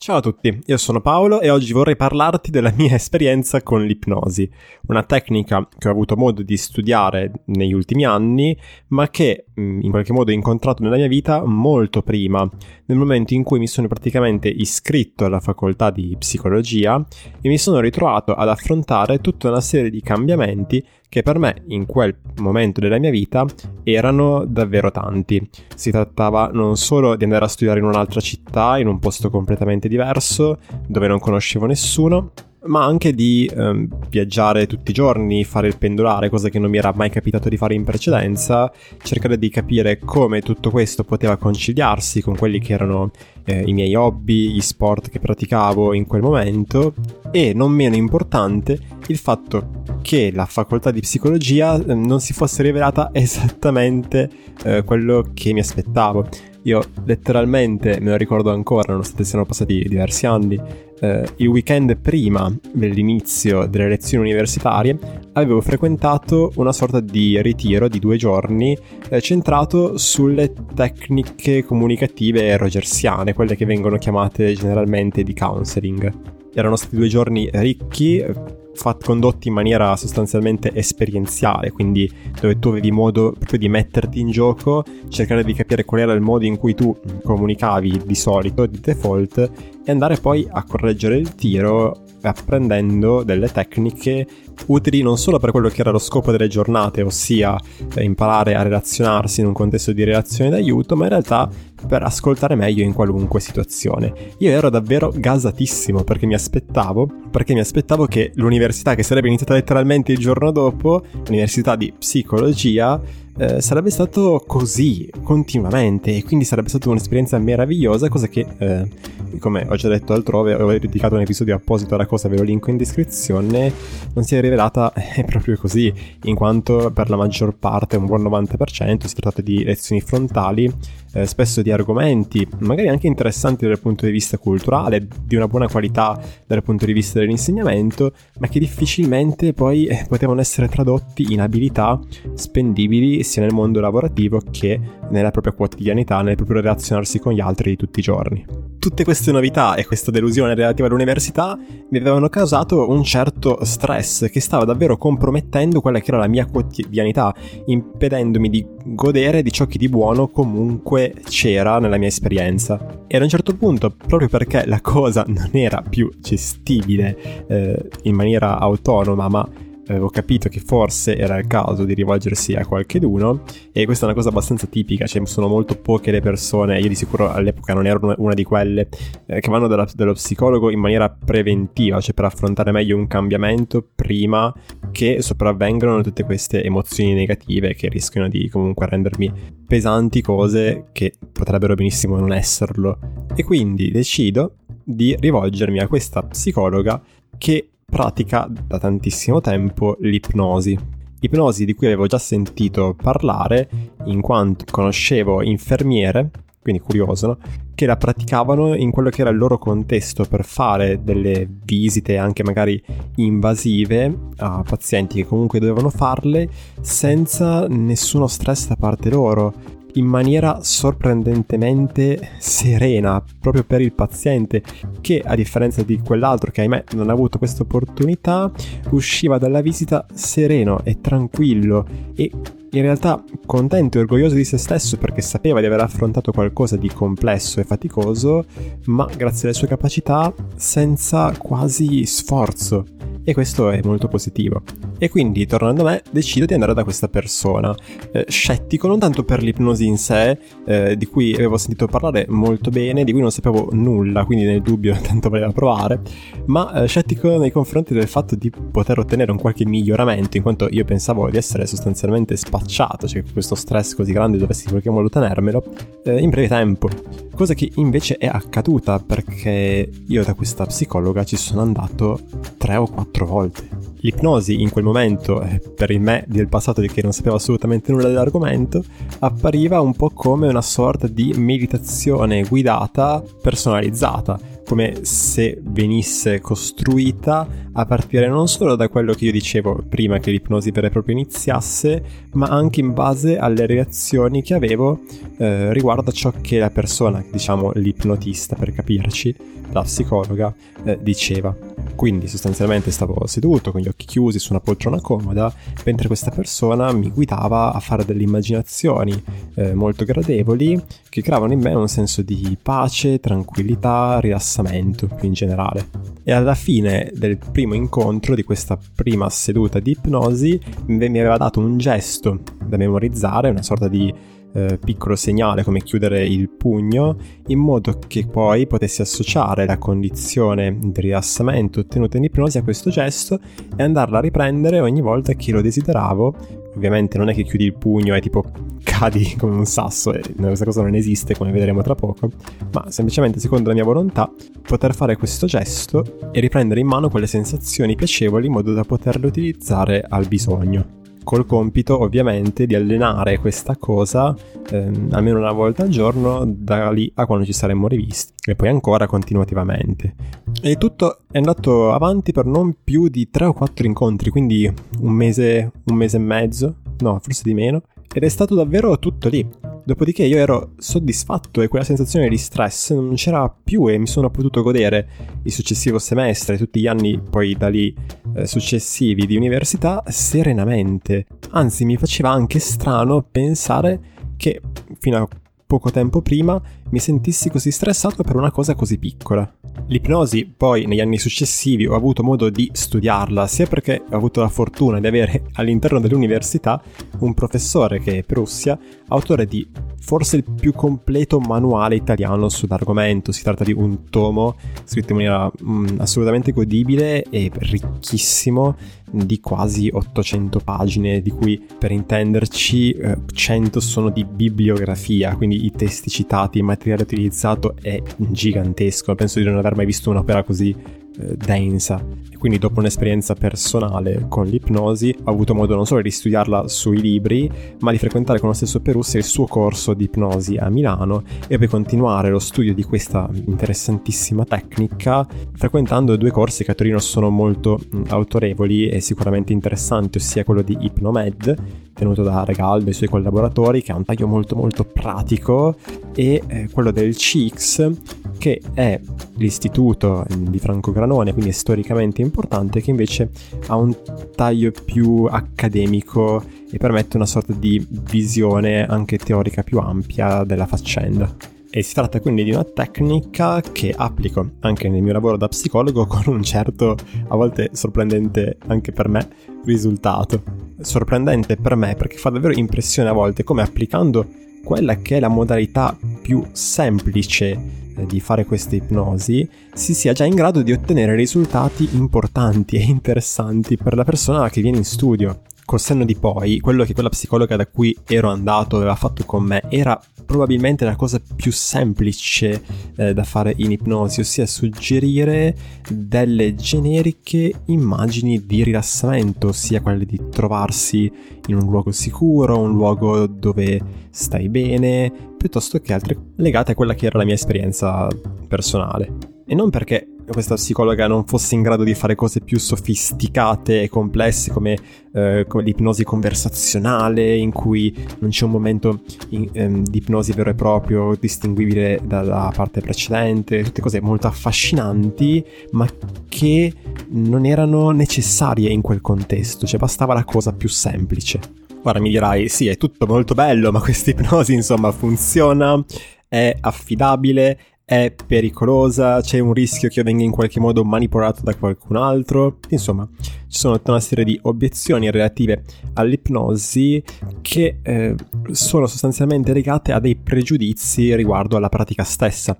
Ciao a tutti, io sono Paolo e oggi vorrei parlarti della mia esperienza con l'ipnosi, una tecnica che ho avuto modo di studiare negli ultimi anni, ma che mm, in qualche modo ho incontrato nella mia vita molto prima, nel momento in cui mi sono praticamente iscritto alla facoltà di psicologia e mi sono ritrovato ad affrontare tutta una serie di cambiamenti che per me in quel momento della mia vita erano davvero tanti. Si trattava non solo di andare a studiare in un'altra città, in un posto completamente diverso, dove non conoscevo nessuno, ma anche di ehm, viaggiare tutti i giorni, fare il pendolare, cosa che non mi era mai capitato di fare in precedenza, cercare di capire come tutto questo poteva conciliarsi con quelli che erano eh, i miei hobby, gli sport che praticavo in quel momento e non meno importante il fatto che la facoltà di psicologia eh, non si fosse rivelata esattamente eh, quello che mi aspettavo. Io letteralmente me lo ricordo ancora, nonostante siano passati diversi anni, eh, il weekend prima dell'inizio delle lezioni universitarie avevo frequentato una sorta di ritiro di due giorni eh, centrato sulle tecniche comunicative rogersiane, quelle che vengono chiamate generalmente di counseling. Erano stati due giorni ricchi, fat- condotti in maniera sostanzialmente esperienziale, quindi dove tu avevi modo proprio di metterti in gioco, cercare di capire qual era il modo in cui tu comunicavi di solito, di default, e andare poi a correggere il tiro apprendendo delle tecniche utili non solo per quello che era lo scopo delle giornate, ossia eh, imparare a relazionarsi in un contesto di relazione d'aiuto, ma in realtà per ascoltare meglio in qualunque situazione. Io ero davvero gasatissimo perché mi aspettavo, perché mi aspettavo che l'università che sarebbe iniziata letteralmente il giorno dopo, l'università di psicologia, eh, sarebbe stato così continuamente e quindi sarebbe stata un'esperienza meravigliosa, cosa che, eh, come ho già detto altrove, ho dedicato un episodio apposito alla cosa, ve lo linko in descrizione, non si è rivelata eh, proprio così, in quanto per la maggior parte, un buon 90%, si tratta di lezioni frontali, eh, spesso di argomenti, magari anche interessanti dal punto di vista culturale, di una buona qualità dal punto di vista dell'insegnamento, ma che difficilmente poi eh, potevano essere tradotti in abilità spendibili sia nel mondo lavorativo che nella propria quotidianità, nel proprio relazionarsi con gli altri di tutti i giorni. Tutte queste novità e questa delusione relativa all'università mi avevano causato un certo stress che stava davvero compromettendo quella che era la mia quotidianità, impedendomi di godere di ciò che di buono comunque c'era nella mia esperienza. E ad un certo punto, proprio perché la cosa non era più gestibile eh, in maniera autonoma, ma avevo capito che forse era il caso di rivolgersi a qualcheduno e questa è una cosa abbastanza tipica, cioè sono molto poche le persone, io di sicuro all'epoca non ero una di quelle, eh, che vanno dalla, dallo psicologo in maniera preventiva, cioè per affrontare meglio un cambiamento prima che sopravvengano tutte queste emozioni negative che rischiano di comunque rendermi pesanti cose che potrebbero benissimo non esserlo. E quindi decido di rivolgermi a questa psicologa che pratica da tantissimo tempo l'ipnosi. Ipnosi di cui avevo già sentito parlare in quanto conoscevo infermiere, quindi curioso, no? che la praticavano in quello che era il loro contesto per fare delle visite anche magari invasive a pazienti che comunque dovevano farle senza nessuno stress da parte loro in maniera sorprendentemente serena proprio per il paziente che a differenza di quell'altro che ahimè non ha avuto questa opportunità usciva dalla visita sereno e tranquillo e in realtà contento e orgoglioso di se stesso perché sapeva di aver affrontato qualcosa di complesso e faticoso, ma grazie alle sue capacità senza quasi sforzo. E questo è molto positivo. E quindi, tornando a me, decido di andare da questa persona, eh, scettico non tanto per l'ipnosi in sé, eh, di cui avevo sentito parlare molto bene, di cui non sapevo nulla, quindi nel dubbio tanto voleva provare, ma eh, scettico nei confronti del fatto di poter ottenere un qualche miglioramento, in quanto io pensavo di essere sostanzialmente spacciato, cioè che questo stress così grande dovessi in qualche modo tenermelo, eh, in breve tempo. Cosa che invece è accaduta perché io da questa psicologa ci sono andato tre o quattro volte. L'ipnosi in quel momento, eh, per il me del passato di che non sapeva assolutamente nulla dell'argomento, appariva un po' come una sorta di meditazione guidata personalizzata, come se venisse costruita a partire non solo da quello che io dicevo prima che l'ipnosi vera e propria iniziasse, ma anche in base alle reazioni che avevo eh, riguardo a ciò che la persona, diciamo l'ipnotista per capirci, la psicologa, eh, diceva. Quindi sostanzialmente stavo seduto con gli occhi chiusi su una poltrona comoda, mentre questa persona mi guidava a fare delle immaginazioni eh, molto gradevoli che creavano in me un senso di pace, tranquillità, rilassamento più in generale. E alla fine del primo incontro, di questa prima seduta di ipnosi, mi aveva dato un gesto da memorizzare, una sorta di eh, piccolo segnale come chiudere il pugno in modo che poi potessi associare la condizione di rilassamento ottenuta in ipnosi a questo gesto e andarla a riprendere ogni volta che lo desideravo. Ovviamente non è che chiudi il pugno e tipo cadi come un sasso e questa cosa non esiste come vedremo tra poco ma semplicemente secondo la mia volontà poter fare questo gesto e riprendere in mano quelle sensazioni piacevoli in modo da poterle utilizzare al bisogno col compito ovviamente di allenare questa cosa ehm, almeno una volta al giorno da lì a quando ci saremmo rivisti e poi ancora continuativamente. E tutto è andato avanti per non più di 3 o 4 incontri, quindi un mese, un mese e mezzo, no, forse di meno, ed è stato davvero tutto lì. Dopodiché io ero soddisfatto e quella sensazione di stress non c'era più e mi sono potuto godere il successivo semestre, tutti gli anni poi da lì eh, successivi di università serenamente. Anzi, mi faceva anche strano pensare che fino a poco tempo prima mi sentissi così stressato per una cosa così piccola. L'ipnosi poi negli anni successivi ho avuto modo di studiarla sia perché ho avuto la fortuna di avere all'interno dell'università un professore che è Prussia, autore di forse il più completo manuale italiano sull'argomento. Si tratta di un tomo scritto in maniera mm, assolutamente godibile e ricchissimo di quasi 800 pagine, di cui per intenderci 100 eh, sono di bibliografia, quindi i testi citati, il materiale utilizzato è gigantesco. Penso di non aver mai visto un'opera così eh, densa. E quindi dopo un'esperienza personale con l'ipnosi ho avuto modo non solo di studiarla sui libri, ma di frequentare con lo stesso Perussi il suo corso di ipnosi a Milano e poi continuare lo studio di questa interessantissima tecnica frequentando due corsi che a Torino sono molto autorevoli e sicuramente interessanti, ossia quello di Ipnomed, tenuto da Regaldo e i suoi collaboratori, che ha un taglio molto molto pratico, e eh, quello del CIX, che è l'istituto di Franco Granone, quindi storicamente importante, che invece ha un taglio più accademico e permette una sorta di visione anche teorica più ampia della faccenda. E si tratta quindi di una tecnica che applico anche nel mio lavoro da psicologo con un certo, a volte sorprendente anche per me, risultato. Sorprendente per me perché fa davvero impressione a volte come applicando quella che è la modalità più semplice eh, di fare questa ipnosi si sia già in grado di ottenere risultati importanti e interessanti per la persona che viene in studio. Col senno di poi, quello che quella psicologa da cui ero andato aveva fatto con me era probabilmente la cosa più semplice eh, da fare in ipnosi, ossia suggerire delle generiche immagini di rilassamento, ossia quelle di trovarsi in un luogo sicuro, un luogo dove stai bene, piuttosto che altre legate a quella che era la mia esperienza personale. E non perché questa psicologa non fosse in grado di fare cose più sofisticate e complesse come, eh, come l'ipnosi conversazionale in cui non c'è un momento in, ehm, di ipnosi vero e proprio distinguibile dalla parte precedente, tutte cose molto affascinanti ma che non erano necessarie in quel contesto, cioè bastava la cosa più semplice. Ora mi dirai, sì, è tutto molto bello, ma questa ipnosi insomma funziona, è affidabile, è pericolosa, c'è un rischio che io venga in qualche modo manipolato da qualcun altro. Insomma, ci sono tutta una serie di obiezioni relative all'ipnosi che eh, sono sostanzialmente legate a dei pregiudizi riguardo alla pratica stessa,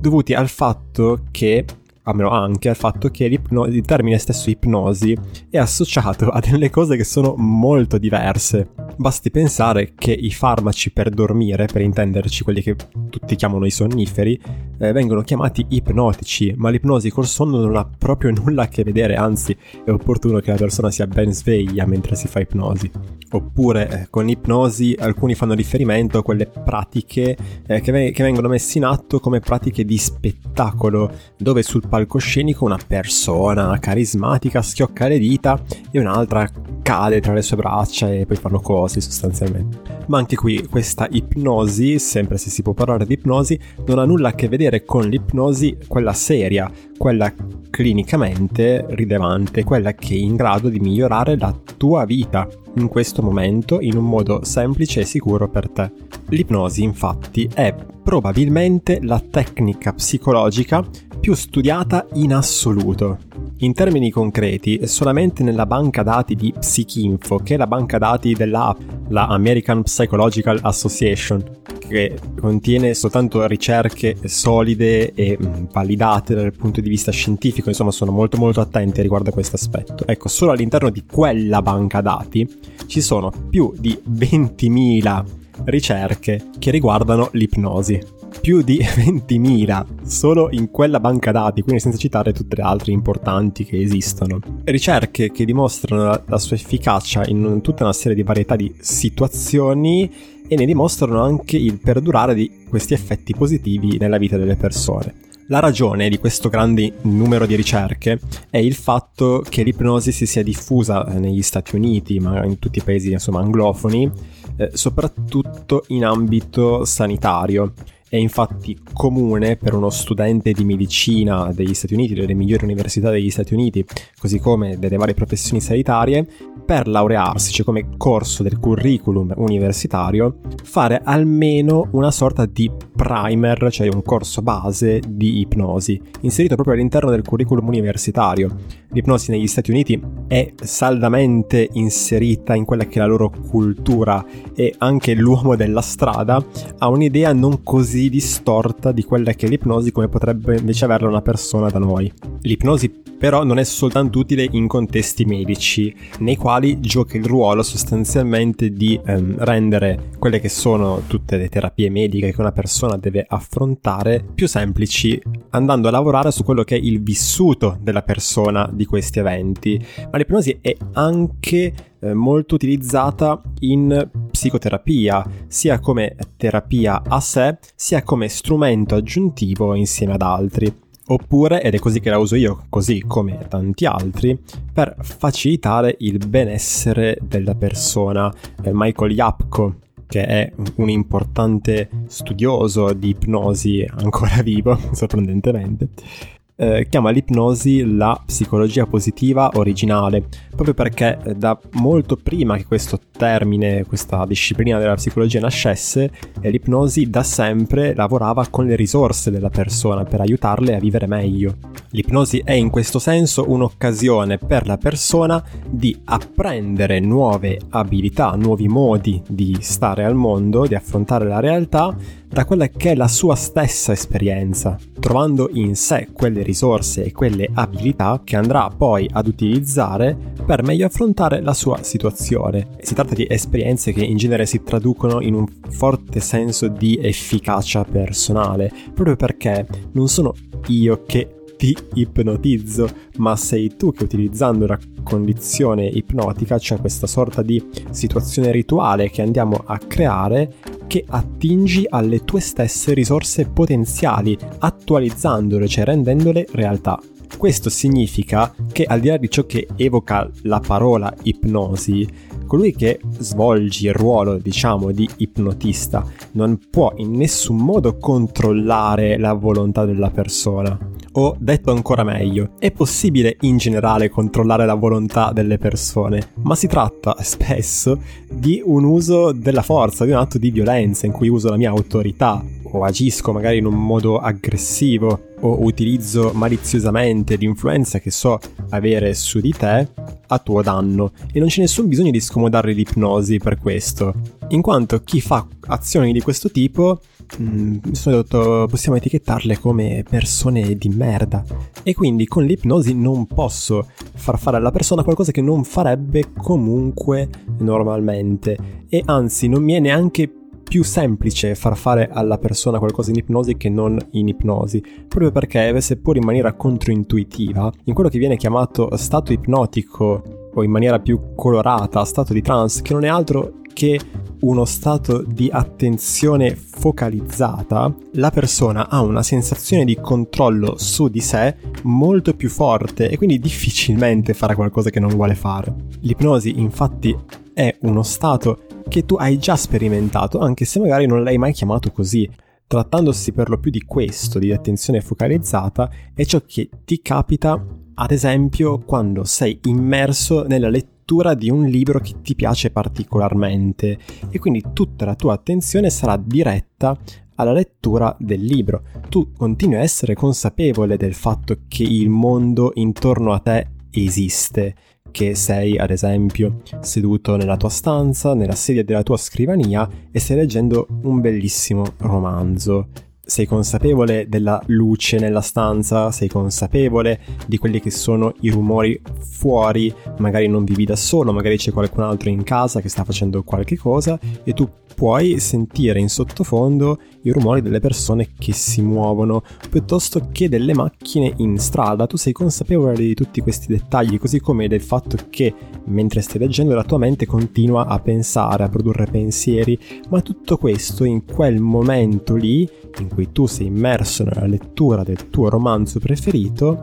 dovuti al fatto che almeno anche al fatto che il termine stesso ipnosi è associato a delle cose che sono molto diverse Basti pensare che i farmaci per dormire, per intenderci quelli che tutti chiamano i sonniferi, eh, vengono chiamati ipnotici, ma l'ipnosi col sonno non ha proprio nulla a che vedere, anzi è opportuno che la persona sia ben sveglia mentre si fa ipnosi. Oppure eh, con ipnosi alcuni fanno riferimento a quelle pratiche eh, che, ve- che vengono messe in atto come pratiche di spettacolo, dove sul palcoscenico una persona carismatica schiocca le dita e un'altra cade tra le sue braccia e poi fanno cose sostanzialmente. Ma anche qui questa ipnosi, sempre se si può parlare di ipnosi, non ha nulla a che vedere con l'ipnosi quella seria, quella clinicamente rilevante, quella che è in grado di migliorare la tua vita in questo momento in un modo semplice e sicuro per te. L'ipnosi infatti è probabilmente la tecnica psicologica più studiata in assoluto. In termini concreti, solamente nella banca dati di Psychinfo, che è la banca dati della la American Psychological Association, che contiene soltanto ricerche solide e mm, validate dal punto di vista scientifico, insomma sono molto molto attenti riguardo a questo aspetto. Ecco, solo all'interno di quella banca dati ci sono più di 20.000 ricerche che riguardano l'ipnosi più di 20.000 solo in quella banca dati, quindi senza citare tutte le altre importanti che esistono. Ricerche che dimostrano la, la sua efficacia in tutta una serie di varietà di situazioni e ne dimostrano anche il perdurare di questi effetti positivi nella vita delle persone. La ragione di questo grande numero di ricerche è il fatto che l'ipnosi si sia diffusa negli Stati Uniti, ma in tutti i paesi insomma, anglofoni, eh, soprattutto in ambito sanitario è infatti comune per uno studente di medicina degli Stati Uniti, delle migliori università degli Stati Uniti, così come delle varie professioni sanitarie, per laurearsi, cioè come corso del curriculum universitario, fare almeno una sorta di primer, cioè un corso base di ipnosi, inserito proprio all'interno del curriculum universitario. L'ipnosi negli Stati Uniti è saldamente inserita in quella che è la loro cultura e anche l'uomo della strada ha un'idea non così distorta di quella che è l'ipnosi come potrebbe invece averla una persona da noi. L'ipnosi però non è soltanto utile in contesti medici, nei quali gioca il ruolo sostanzialmente di ehm, rendere quelle che sono tutte le terapie mediche che una persona deve affrontare più semplici, andando a lavorare su quello che è il vissuto della persona di questi eventi. Ma l'ipnosi è anche eh, molto utilizzata in psicoterapia, sia come terapia a sé, sia come strumento aggiuntivo insieme ad altri. Oppure, ed è così che la uso io, così come tanti altri, per facilitare il benessere della persona. Eh, Michael Yapko, che è un importante studioso di ipnosi ancora vivo, sorprendentemente, eh, chiama l'ipnosi la psicologia positiva originale, proprio perché eh, da molto prima che questo termine, questa disciplina della psicologia nascesse, eh, l'ipnosi da sempre lavorava con le risorse della persona per aiutarle a vivere meglio. L'ipnosi è in questo senso un'occasione per la persona di apprendere nuove abilità, nuovi modi di stare al mondo, di affrontare la realtà da quella che è la sua stessa esperienza, trovando in sé quelle risorse e quelle abilità che andrà poi ad utilizzare per meglio affrontare la sua situazione. Si tratta di esperienze che in genere si traducono in un forte senso di efficacia personale, proprio perché non sono io che ti ipnotizzo, ma sei tu che utilizzando la condizione ipnotica, cioè questa sorta di situazione rituale che andiamo a creare, che attingi alle tue stesse risorse potenziali, attualizzandole, cioè rendendole realtà. Questo significa che al di là di ciò che evoca la parola ipnosi, colui che svolge il ruolo, diciamo, di ipnotista non può in nessun modo controllare la volontà della persona. O detto ancora meglio, è possibile in generale controllare la volontà delle persone, ma si tratta spesso di un uso della forza, di un atto di violenza in cui uso la mia autorità o agisco magari in un modo aggressivo o utilizzo maliziosamente l'influenza che so avere su di te a tuo danno e non c'è nessun bisogno di scomodare l'ipnosi per questo. In quanto chi fa azioni di questo tipo mm, mi sono detto possiamo etichettarle come persone di merda. E quindi con l'ipnosi non posso far fare alla persona qualcosa che non farebbe comunque normalmente. E anzi non mi è neanche più semplice far fare alla persona qualcosa in ipnosi che non in ipnosi, proprio perché seppur in maniera controintuitiva, in quello che viene chiamato stato ipnotico o in maniera più colorata stato di trance, che non è altro che uno stato di attenzione focalizzata, la persona ha una sensazione di controllo su di sé molto più forte e quindi difficilmente farà qualcosa che non vuole fare. L'ipnosi infatti è uno stato che tu hai già sperimentato, anche se magari non l'hai mai chiamato così. Trattandosi per lo più di questo, di attenzione focalizzata, è ciò che ti capita, ad esempio, quando sei immerso nella lettura di un libro che ti piace particolarmente e quindi tutta la tua attenzione sarà diretta alla lettura del libro. Tu continui a essere consapevole del fatto che il mondo intorno a te esiste che sei ad esempio seduto nella tua stanza, nella sedia della tua scrivania e stai leggendo un bellissimo romanzo. Sei consapevole della luce nella stanza, sei consapevole di quelli che sono i rumori fuori, magari non vivi da solo, magari c'è qualcun altro in casa che sta facendo qualche cosa e tu puoi sentire in sottofondo i rumori delle persone che si muovono, piuttosto che delle macchine in strada. Tu sei consapevole di tutti questi dettagli, così come del fatto che mentre stai leggendo la tua mente continua a pensare, a produrre pensieri, ma tutto questo in quel momento lì, in cui tu sei immerso nella lettura del tuo romanzo preferito,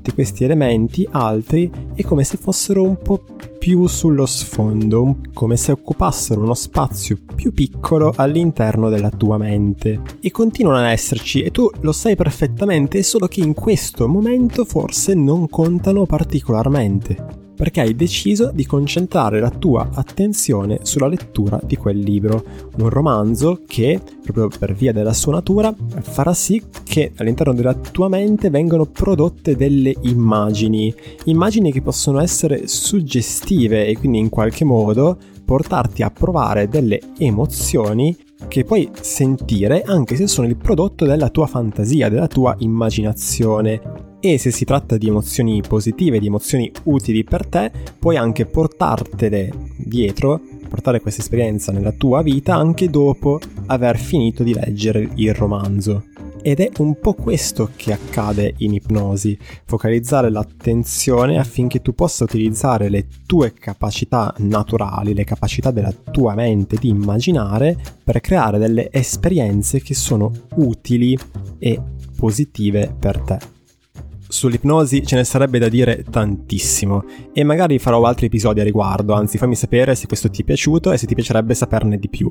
tutti questi elementi, altri, è come se fossero un po' più sullo sfondo, come se occupassero uno spazio più piccolo all'interno della tua mente. E continuano ad esserci, e tu lo sai perfettamente, solo che in questo momento forse non contano particolarmente perché hai deciso di concentrare la tua attenzione sulla lettura di quel libro, un romanzo che, proprio per via della sua natura, farà sì che all'interno della tua mente vengano prodotte delle immagini, immagini che possono essere suggestive e quindi in qualche modo portarti a provare delle emozioni che puoi sentire anche se sono il prodotto della tua fantasia, della tua immaginazione e se si tratta di emozioni positive, di emozioni utili per te, puoi anche portartele dietro, portare questa esperienza nella tua vita anche dopo aver finito di leggere il romanzo. Ed è un po' questo che accade in ipnosi, focalizzare l'attenzione affinché tu possa utilizzare le tue capacità naturali, le capacità della tua mente di immaginare per creare delle esperienze che sono utili e positive per te. Sull'ipnosi ce ne sarebbe da dire tantissimo e magari farò altri episodi a riguardo, anzi fammi sapere se questo ti è piaciuto e se ti piacerebbe saperne di più.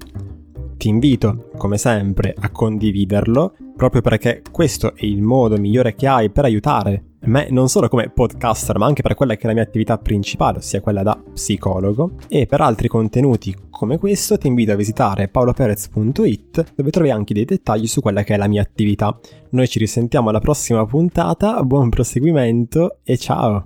Ti invito, come sempre, a condividerlo, proprio perché questo è il modo migliore che hai per aiutare me non solo come podcaster, ma anche per quella che è la mia attività principale, ossia quella da psicologo. E per altri contenuti come questo ti invito a visitare paoloperez.it dove trovi anche dei dettagli su quella che è la mia attività. Noi ci risentiamo alla prossima puntata, buon proseguimento e ciao!